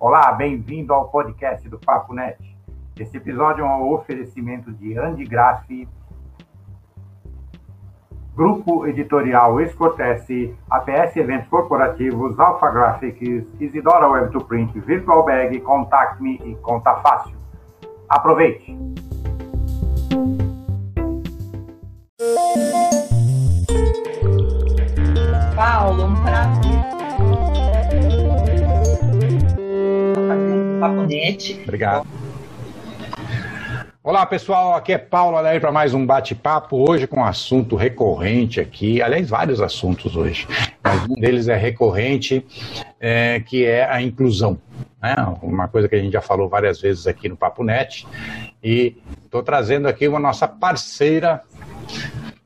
Olá, bem-vindo ao podcast do Papo Net. Esse episódio é um oferecimento de Andy Graff, Grupo Editorial Escortece, APS Eventos Corporativos, Alpha Graphics, Isidora Web to Print, Virtual Bag, Contact Me e Conta Fácil. Aproveite! Paponete. Obrigado. Olá pessoal, aqui é Paulo Aleir para mais um bate-papo, hoje com um assunto recorrente aqui, aliás, vários assuntos hoje, mas um deles é recorrente, é, que é a inclusão. Né? Uma coisa que a gente já falou várias vezes aqui no Papo Net, e estou trazendo aqui uma nossa parceira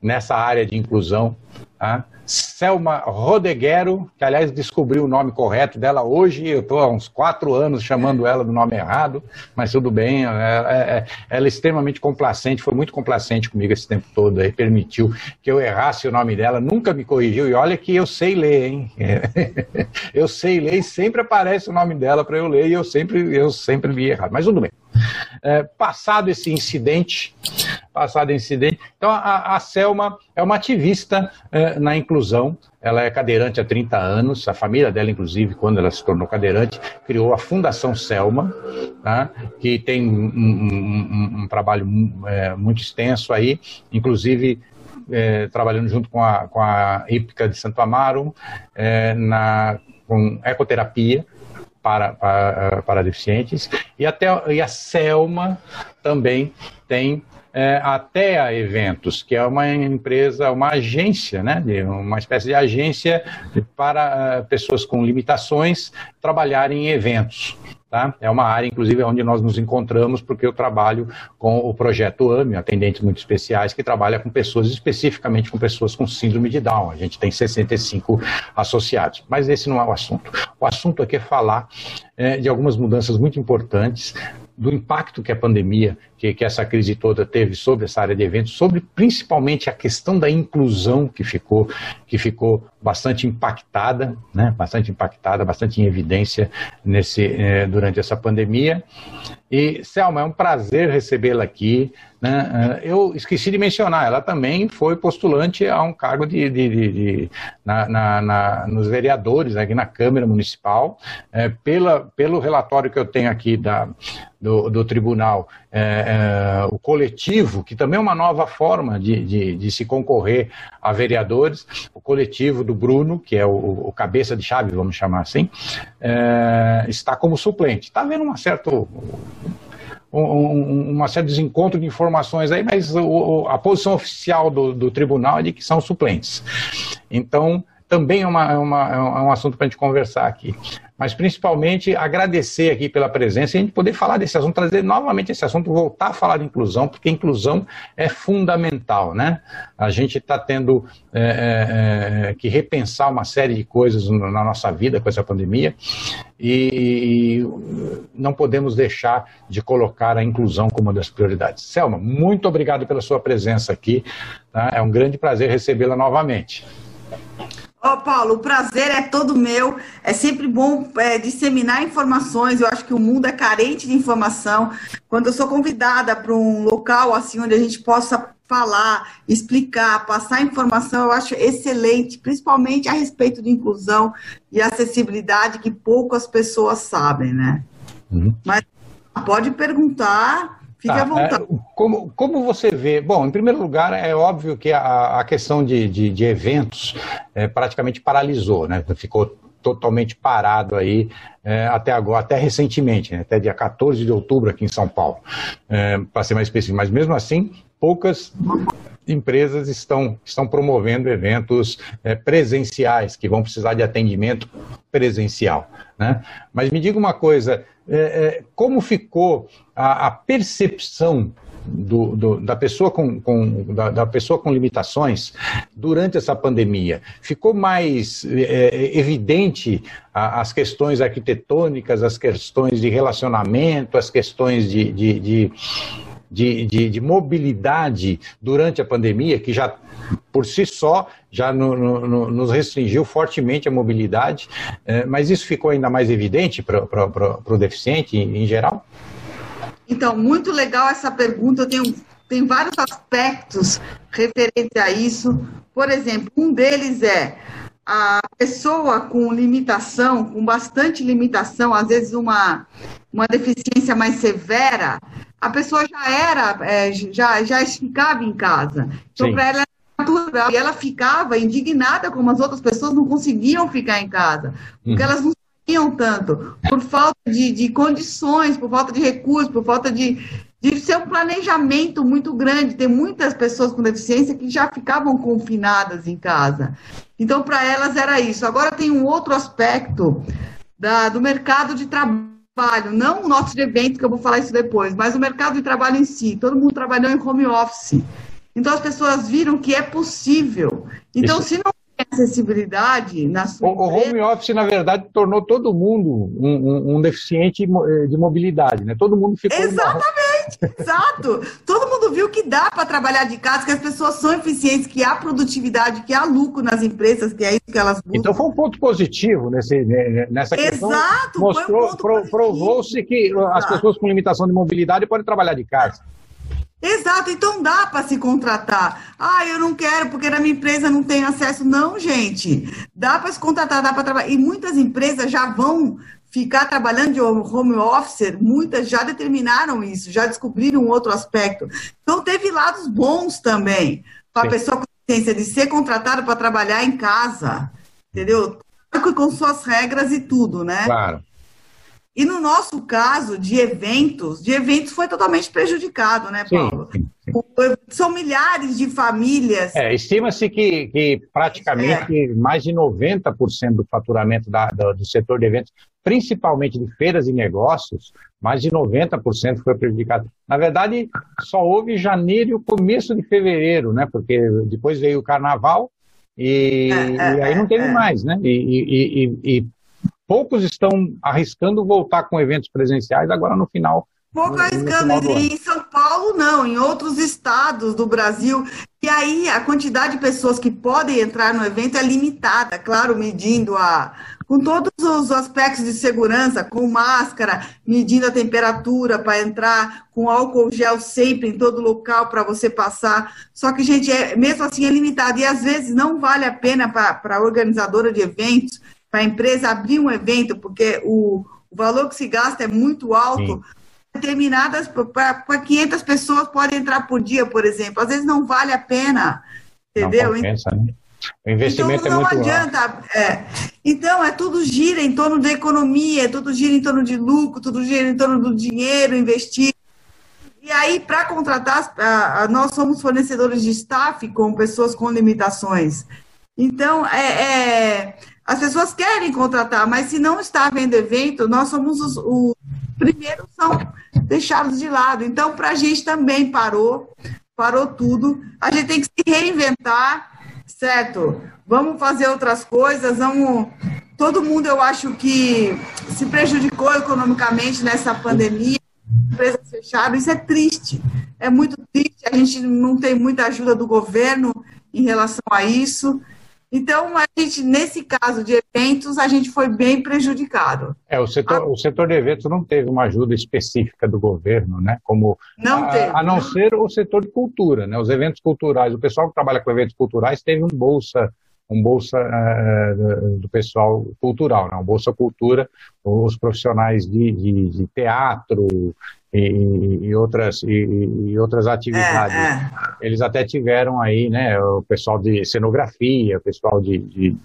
nessa área de inclusão, tá? Selma Rodeguero, que aliás descobri o nome correto dela hoje, eu estou há uns quatro anos chamando ela do nome errado, mas tudo bem, ela, é, é, ela é extremamente complacente, foi muito complacente comigo esse tempo todo, aí permitiu que eu errasse o nome dela, nunca me corrigiu, e olha que eu sei ler, hein? eu sei ler e sempre aparece o nome dela para eu ler, e eu sempre, eu sempre li errado, mas tudo bem. É, passado esse incidente, passado incidente, então a, a Selma é uma ativista é, na inclusão, ela é cadeirante há 30 anos, a família dela, inclusive, quando ela se tornou cadeirante, criou a Fundação Selma, tá? que tem um, um, um trabalho é, muito extenso aí, inclusive é, trabalhando junto com a, com a Ípica de Santo Amaro, é, na, com ecoterapia, para, para, para deficientes, e, até, e a Selma também tem é, até a Eventos, que é uma empresa, uma agência, né, uma espécie de agência para uh, pessoas com limitações trabalharem em eventos. Tá? É uma área, inclusive, onde nós nos encontramos, porque eu trabalho com o projeto AME, atendentes muito especiais, que trabalha com pessoas, especificamente com pessoas com síndrome de Down. A gente tem 65 associados. Mas esse não é o assunto. O assunto aqui é falar é, de algumas mudanças muito importantes do impacto que a pandemia, que, que, essa crise toda teve sobre essa área de eventos, sobre principalmente a questão da inclusão que ficou, que ficou bastante impactada, né, bastante impactada, bastante em evidência nesse, eh, durante essa pandemia. E, Selma, é um prazer recebê-la aqui. Né? Eh, eu esqueci de mencionar, ela também foi postulante a um cargo de, de, de, de na, na, na, nos vereadores, aqui na Câmara Municipal, é, pela, pelo relatório que eu tenho aqui da, do, do tribunal, é, é, o coletivo, que também é uma nova forma de, de, de, se concorrer a vereadores, o coletivo do Bruno, que é o, o cabeça de chave, vamos chamar assim, é, está como suplente. Está havendo uma certa um, uma certa desencontro de informações aí, mas o, a posição oficial do, do, tribunal é de que são suplentes. Então, também é, uma, é, uma, é um assunto para a gente conversar aqui mas principalmente agradecer aqui pela presença e a gente poder falar desse assunto, trazer novamente esse assunto, voltar a falar de inclusão, porque inclusão é fundamental, né? A gente está tendo é, é, é, que repensar uma série de coisas na nossa vida com essa pandemia e não podemos deixar de colocar a inclusão como uma das prioridades. Selma, muito obrigado pela sua presença aqui, tá? é um grande prazer recebê-la novamente. Oh, Paulo, o prazer é todo meu. É sempre bom é, disseminar informações. Eu acho que o mundo é carente de informação. Quando eu sou convidada para um local assim onde a gente possa falar, explicar, passar informação, eu acho excelente, principalmente a respeito de inclusão e acessibilidade que poucas pessoas sabem, né? Uhum. Mas pode perguntar Fique tá, à vontade. É, como, como você vê? Bom, em primeiro lugar, é óbvio que a, a questão de, de, de eventos é, praticamente paralisou, né? Ficou totalmente parado aí é, até agora, até recentemente, né? até dia 14 de outubro aqui em São Paulo, é, para ser mais específico. Mas mesmo assim, poucas empresas estão, estão promovendo eventos é, presenciais, que vão precisar de atendimento presencial. Né? Mas me diga uma coisa, é, é, como ficou a, a percepção do, do, da, pessoa com, com da, da, pessoa com limitações durante essa pandemia? Ficou mais é, evidente a, as questões arquitetônicas, as questões de relacionamento, as questões de, de, de de, de, de, mobilidade durante a pandemia, que já por si só já no, no, nos restringiu fortemente a mobilidade, é, mas isso ficou ainda mais evidente para o deficiente em, em geral? Então, muito legal essa pergunta. Tenho, tem vários aspectos referentes a isso. Por exemplo, um deles é a pessoa com limitação, com bastante limitação, às vezes uma, uma deficiência mais severa, a pessoa já era, é, já, já ficava em casa. Então, para ela natural. E ela ficava indignada como as outras pessoas não conseguiam ficar em casa. Porque uhum. elas não sabiam tanto. Por falta de, de condições, por falta de recursos, por falta de, de ser um planejamento muito grande. Tem muitas pessoas com deficiência que já ficavam confinadas em casa. Então, para elas era isso. Agora tem um outro aspecto da, do mercado de trabalho, não o nosso evento, que eu vou falar isso depois, mas o mercado de trabalho em si. Todo mundo trabalhou em home office. Então as pessoas viram que é possível. Então, Isso. se não acessibilidade na sua. O, home office, na verdade, tornou todo mundo um, um, um, deficiente eh, de mobilidade, né? Todo mundo ficou. Exatamente, exato. Todo mundo viu que dá para trabalhar de casa, que as pessoas são eficientes, que há produtividade, que há lucro nas empresas, que é isso que elas buscam. Então foi um ponto positivo nesse, né, né, nessa questão. Exato, mostrou, um provou-se que Exato. as pessoas com limitação de mobilidade podem trabalhar de casa. Exato, então dá para se contratar. Ah, eu não quero porque na minha empresa não tem acesso. Não, gente. Dá para se contratar, dá para trabalhar. E muitas empresas já vão ficar trabalhando de home office, muitas já determinaram isso, já descobriram outro aspecto. Então teve lados bons também para a pessoa com deficiência de ser contratada para trabalhar em casa, entendeu? Com suas regras e tudo, né? Claro. E no nosso caso de eventos, de eventos foi totalmente prejudicado, né, Paulo? Sim, sim, sim. São milhares de famílias. É, Estima-se que, que praticamente é. mais de 90% do faturamento da, do, do setor de eventos, principalmente de feiras e negócios, mais de 90% foi prejudicado. Na verdade, só houve janeiro e o começo de fevereiro, né? Porque depois veio o carnaval e, é, é, e aí não teve é, é. mais, né? E, e, e, poucos estão arriscando voltar com eventos presenciais agora no final. Pouco arriscando, em São Paulo não, em outros estados do Brasil. E aí a quantidade de pessoas que podem entrar no evento é limitada, claro, medindo a. com todos os aspectos de segurança, com máscara, medindo a temperatura para entrar, com álcool gel sempre em todo local para você passar. Só que, gente, é, mesmo assim é limitado. E às vezes não vale a pena para a organizadora de eventos para a empresa abrir um evento, porque o, o, valor que se gasta é muito alto. Sim. Determinadas para 500 pessoas podem entrar por dia, por exemplo. Às vezes não vale a pena, entendeu? Não compensa, né? O investimento então, é muito adianta. É. Então, é tudo gira em torno da economia, é tudo gira em torno de lucro, tudo gira em torno do dinheiro investido. E aí, para contratar, nós somos fornecedores de staff com pessoas com limitações. Então, é, é as pessoas querem contratar, mas se não está havendo evento, nós somos os, os primeiros são deixados de lado. Então, para a gente também parou, parou tudo. A gente tem que se reinventar, certo? Vamos fazer outras coisas, vamos. Todo mundo, eu acho que se prejudicou economicamente nessa pandemia, empresas fechadas, isso é triste. É muito triste, a gente não tem muita ajuda do governo em relação a isso. Então, a gente, nesse caso de eventos, a gente foi bem prejudicado. É, o setor, a... o setor de eventos não teve uma ajuda específica do governo, né? Como não a, teve, a não, não ser o setor de cultura, né? Os eventos culturais, o pessoal que trabalha com eventos culturais teve um bolsa um bolsa uh, do pessoal cultural, né? um bolsa cultura, os profissionais de, de, de teatro e, e, outras e, e outras atividades. É, é. Eles até tiveram aí, né, o pessoal de cenografia, o pessoal de, de,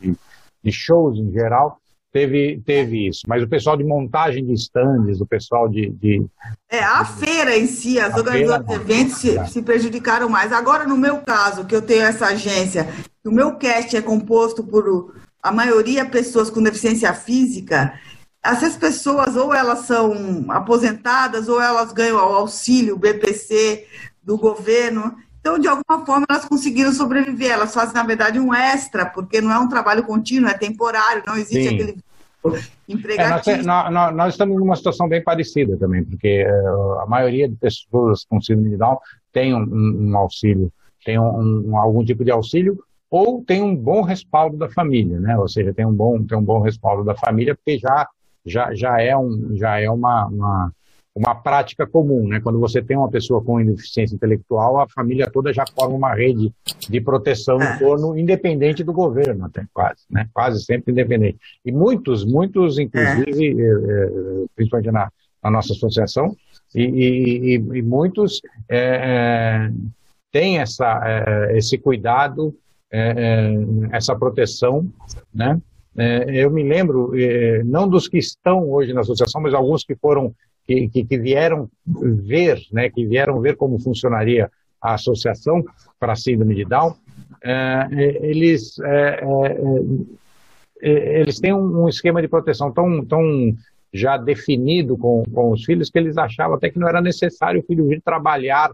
de shows em geral, teve, teve isso. Mas o pessoal de montagem de estandes, o pessoal de, de, É, a feira em si, as organizadoras de eventos se, se, prejudicaram mais. Agora, no meu caso, que eu tenho essa agência, o meu cast é composto por a maioria pessoas com deficiência física, essas pessoas ou elas são aposentadas ou elas ganham o auxílio BPC do governo. Então, de alguma forma, elas conseguiram sobreviver. Elas fazem, na verdade, um extra, porque não é um trabalho contínuo, é temporário, não existe Sim. aquele empregativo. É, nós, nós, nós, estamos numa situação bem parecida também, porque uh, a maioria de pessoas com síndrome de Down tem um, um auxílio, tem um, um, algum tipo de auxílio, ou tem um bom respaldo da família, né? Ou seja, tem um bom, tem um bom respaldo da família, porque já, já, já é, um, já é uma, uma, uma prática comum, né? Quando você tem uma pessoa com deficiência intelectual, a família toda já forma uma rede de proteção em é. torno, independente do governo, até quase, né? Quase sempre independente. E muitos, muitos, inclusive, é. principalmente na, na nossa associação, e, e, e muitos é, têm essa, é, esse cuidado, essa proteção, né? Eu me lembro, não dos que estão hoje na associação, mas alguns que foram que, que, que, vieram ver, né, que vieram ver como funcionaria a associação para a síndrome de Down, eles eles têm um, esquema de proteção tão, tão já definido com, com os filhos que eles achavam até que não era necessário o filho vir trabalhar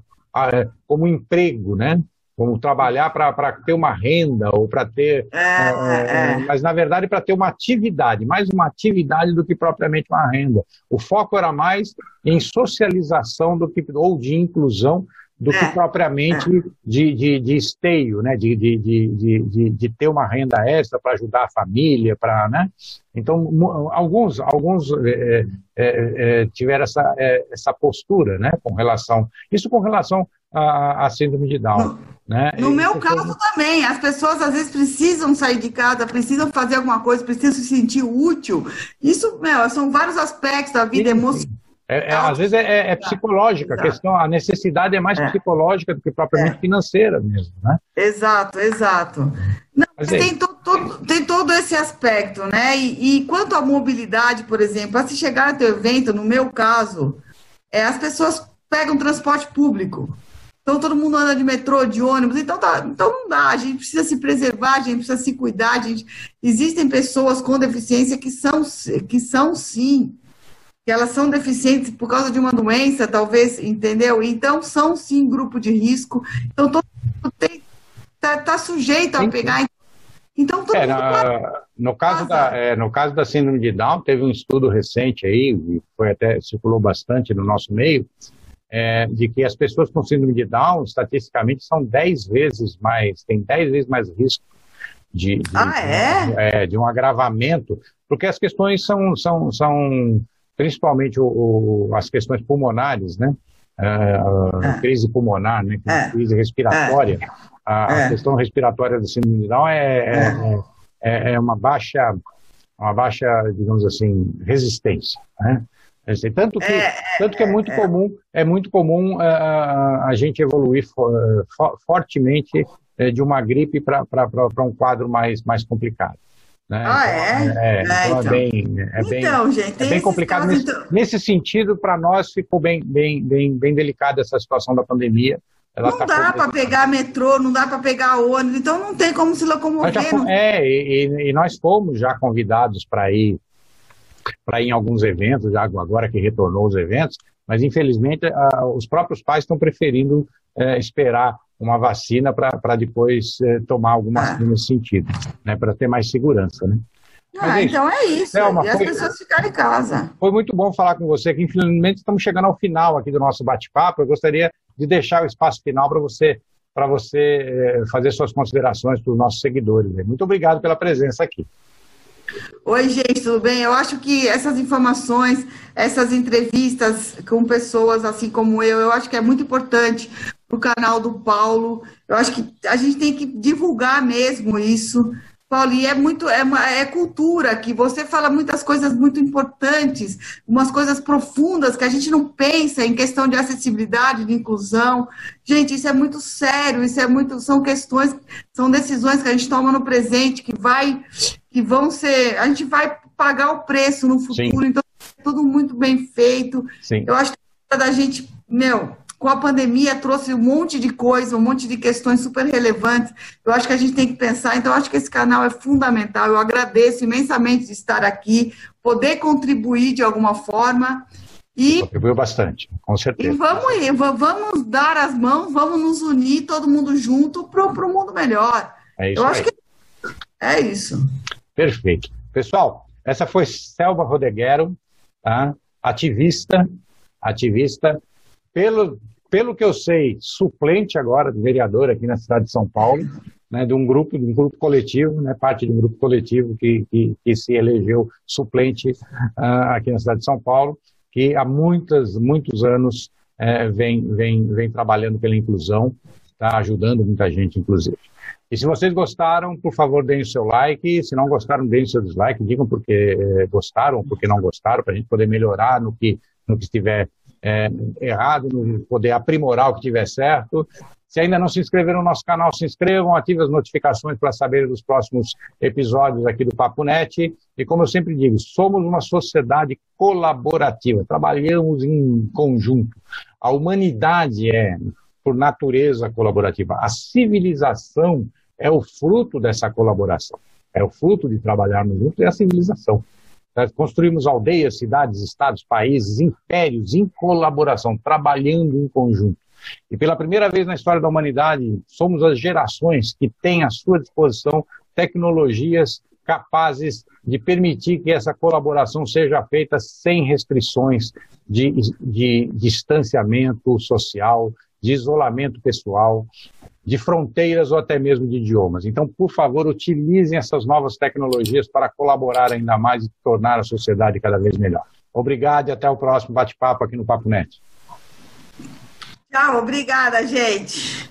como emprego, né? Como trabalhar para ter uma renda ou para ter. É, é, é. Mas, na verdade, para ter uma atividade, mais uma atividade do que propriamente uma renda. O foco era mais em socialização do que, ou de inclusão do que é, propriamente é. de, de, de, esteio, né? de, de, de, de, de ter uma renda extra para ajudar a família, para, né? Então, alguns, alguns é, é, é, tiveram essa, é, essa postura, né? Com relação, isso com relação à, à síndrome de Down. No, né? no meu caso também, as pessoas às vezes precisam sair de casa, precisam fazer alguma coisa, precisam se sentir útil. Isso, meu, são vários aspectos da vida emocional é, é, às vezes é, é, é psicológica, a questão, a necessidade é mais é. psicológica do que propriamente é. financeira mesmo, né? Exato, exato. Não, mas tem, to, to, tem todo esse aspecto, né? E, e, quanto à mobilidade, por exemplo, para se chegar ao teu evento, no meu caso, é, as pessoas pegam transporte público. Então todo mundo anda de metrô, de ônibus, então, tá, então não dá, a gente precisa se preservar, a gente precisa se cuidar, gente, existem pessoas com deficiência que são, que são sim que elas são deficientes por causa de uma doença, talvez, entendeu? Então, são sim grupo de risco. Então, todo mundo está tá sujeito a pegar. Então, todo é, na, no, caso da, é, no caso da síndrome de Down, teve um estudo recente aí, foi até circulou bastante no nosso meio, é, de que as pessoas com síndrome de Down, estatisticamente, são 10 vezes mais, tem 10 vezes mais risco de, de, ah, é? de, de um agravamento, porque as questões são, são, são principalmente o, o, as questões pulmonares, né? A, é. crise pulmonar, né? É. crise respiratória. É. A, a, questão respiratória do síndrome de Down é, é, é, uma baixa, uma baixa, digamos assim, resistência, né? Tanto que, é, tanto que é muito comum, é muito comum a, a gente evoluir for, for, fortemente de uma gripe para um quadro mais, mais complicado. Né? Ah, então, é? É, é, então é então. bem, é bem, então, gente, é bem complicado. Casos, nesse, então... nesse, sentido, para nós ficou bem, bem, bem, bem delicada essa situação da pandemia. Ela não tá dá para pegar metrô, não dá para pegar ônibus, então não tem como se locomover. Fomos, é, e, e, nós fomos já convidados para ir para ir em alguns eventos, agora que retornou os eventos, mas infelizmente os próprios pais estão preferindo é, esperar uma vacina para depois é, tomar alguma ah. nesse sentido, né, para ter mais segurança, né? Ah, é então é isso. É uma, e as foi, pessoas ficarem em casa. Foi muito bom falar com você, que infelizmente estamos chegando ao final aqui do nosso bate-papo. Eu gostaria de deixar o espaço final para você para você é, fazer suas considerações para os nossos seguidores. Muito obrigado pela presença aqui. Oi, gente, tudo bem? Eu acho que essas informações, essas entrevistas com pessoas assim como eu, eu acho que é muito importante para o canal do Paulo. Eu acho que a gente tem que divulgar mesmo isso. Paulo, e é muito, é, uma, é cultura, que você fala muitas coisas muito importantes, umas coisas profundas que a gente não pensa em questão de acessibilidade, de inclusão. Gente, isso é muito sério, isso é muito, são questões, são decisões que a gente toma no presente, que vai, que vão ser, a gente vai pagar o preço no futuro, Sim. então é tudo muito bem feito. Sim. Eu acho que é da gente, meu, com a pandemia trouxe um monte de coisa, um monte de questões super relevantes. Eu acho que a gente tem que pensar, então acho que esse canal é fundamental. Eu agradeço imensamente de estar aqui, poder contribuir de alguma forma. E, Contribuiu bastante, com certeza. E vamos ir, vamos dar as mãos, vamos nos unir, todo mundo junto, para o mundo melhor. É isso Eu aí. acho que é isso. Perfeito. Pessoal, essa foi Selva Rodeguero, tá? ativista, ativista pelo, pelo que eu sei, suplente agora de vereador aqui na cidade de São Paulo, né, de um grupo, de um grupo coletivo, né, parte de um grupo coletivo que, que, que se elegeu suplente uh, aqui na cidade de São Paulo, que há muitos, muitos anos é, vem, vem, vem trabalhando pela inclusão, está ajudando muita gente, inclusive. E se vocês gostaram, por favor, deem o seu like. Se não gostaram, deem o seu dislike. Digam porque é, gostaram porque não gostaram, para a gente poder melhorar no que, no que estiver é, errado, no poder aprimorar o que estiver certo. Se ainda não se inscreveram no nosso canal, se inscrevam, ativem as notificações para saber dos próximos episódios aqui do Papo Net. E como eu sempre digo, somos uma sociedade colaborativa, trabalhamos em conjunto. A humanidade é por natureza colaborativa. A civilização é o fruto dessa colaboração. É o fruto de trabalharmos juntos, é a civilização. Nós construímos aldeias, cidades, estados, países, impérios em colaboração, trabalhando em conjunto. E pela primeira vez na história da humanidade, somos as gerações que têm à sua disposição tecnologias capazes de permitir que essa colaboração seja feita sem restrições de, de distanciamento social, de isolamento pessoal, de fronteiras ou até mesmo de idiomas. Então, por favor, utilizem essas novas tecnologias para colaborar ainda mais e tornar a sociedade cada vez melhor. Obrigado e até o próximo bate-papo aqui no Papo Net. Tchau, obrigada, gente.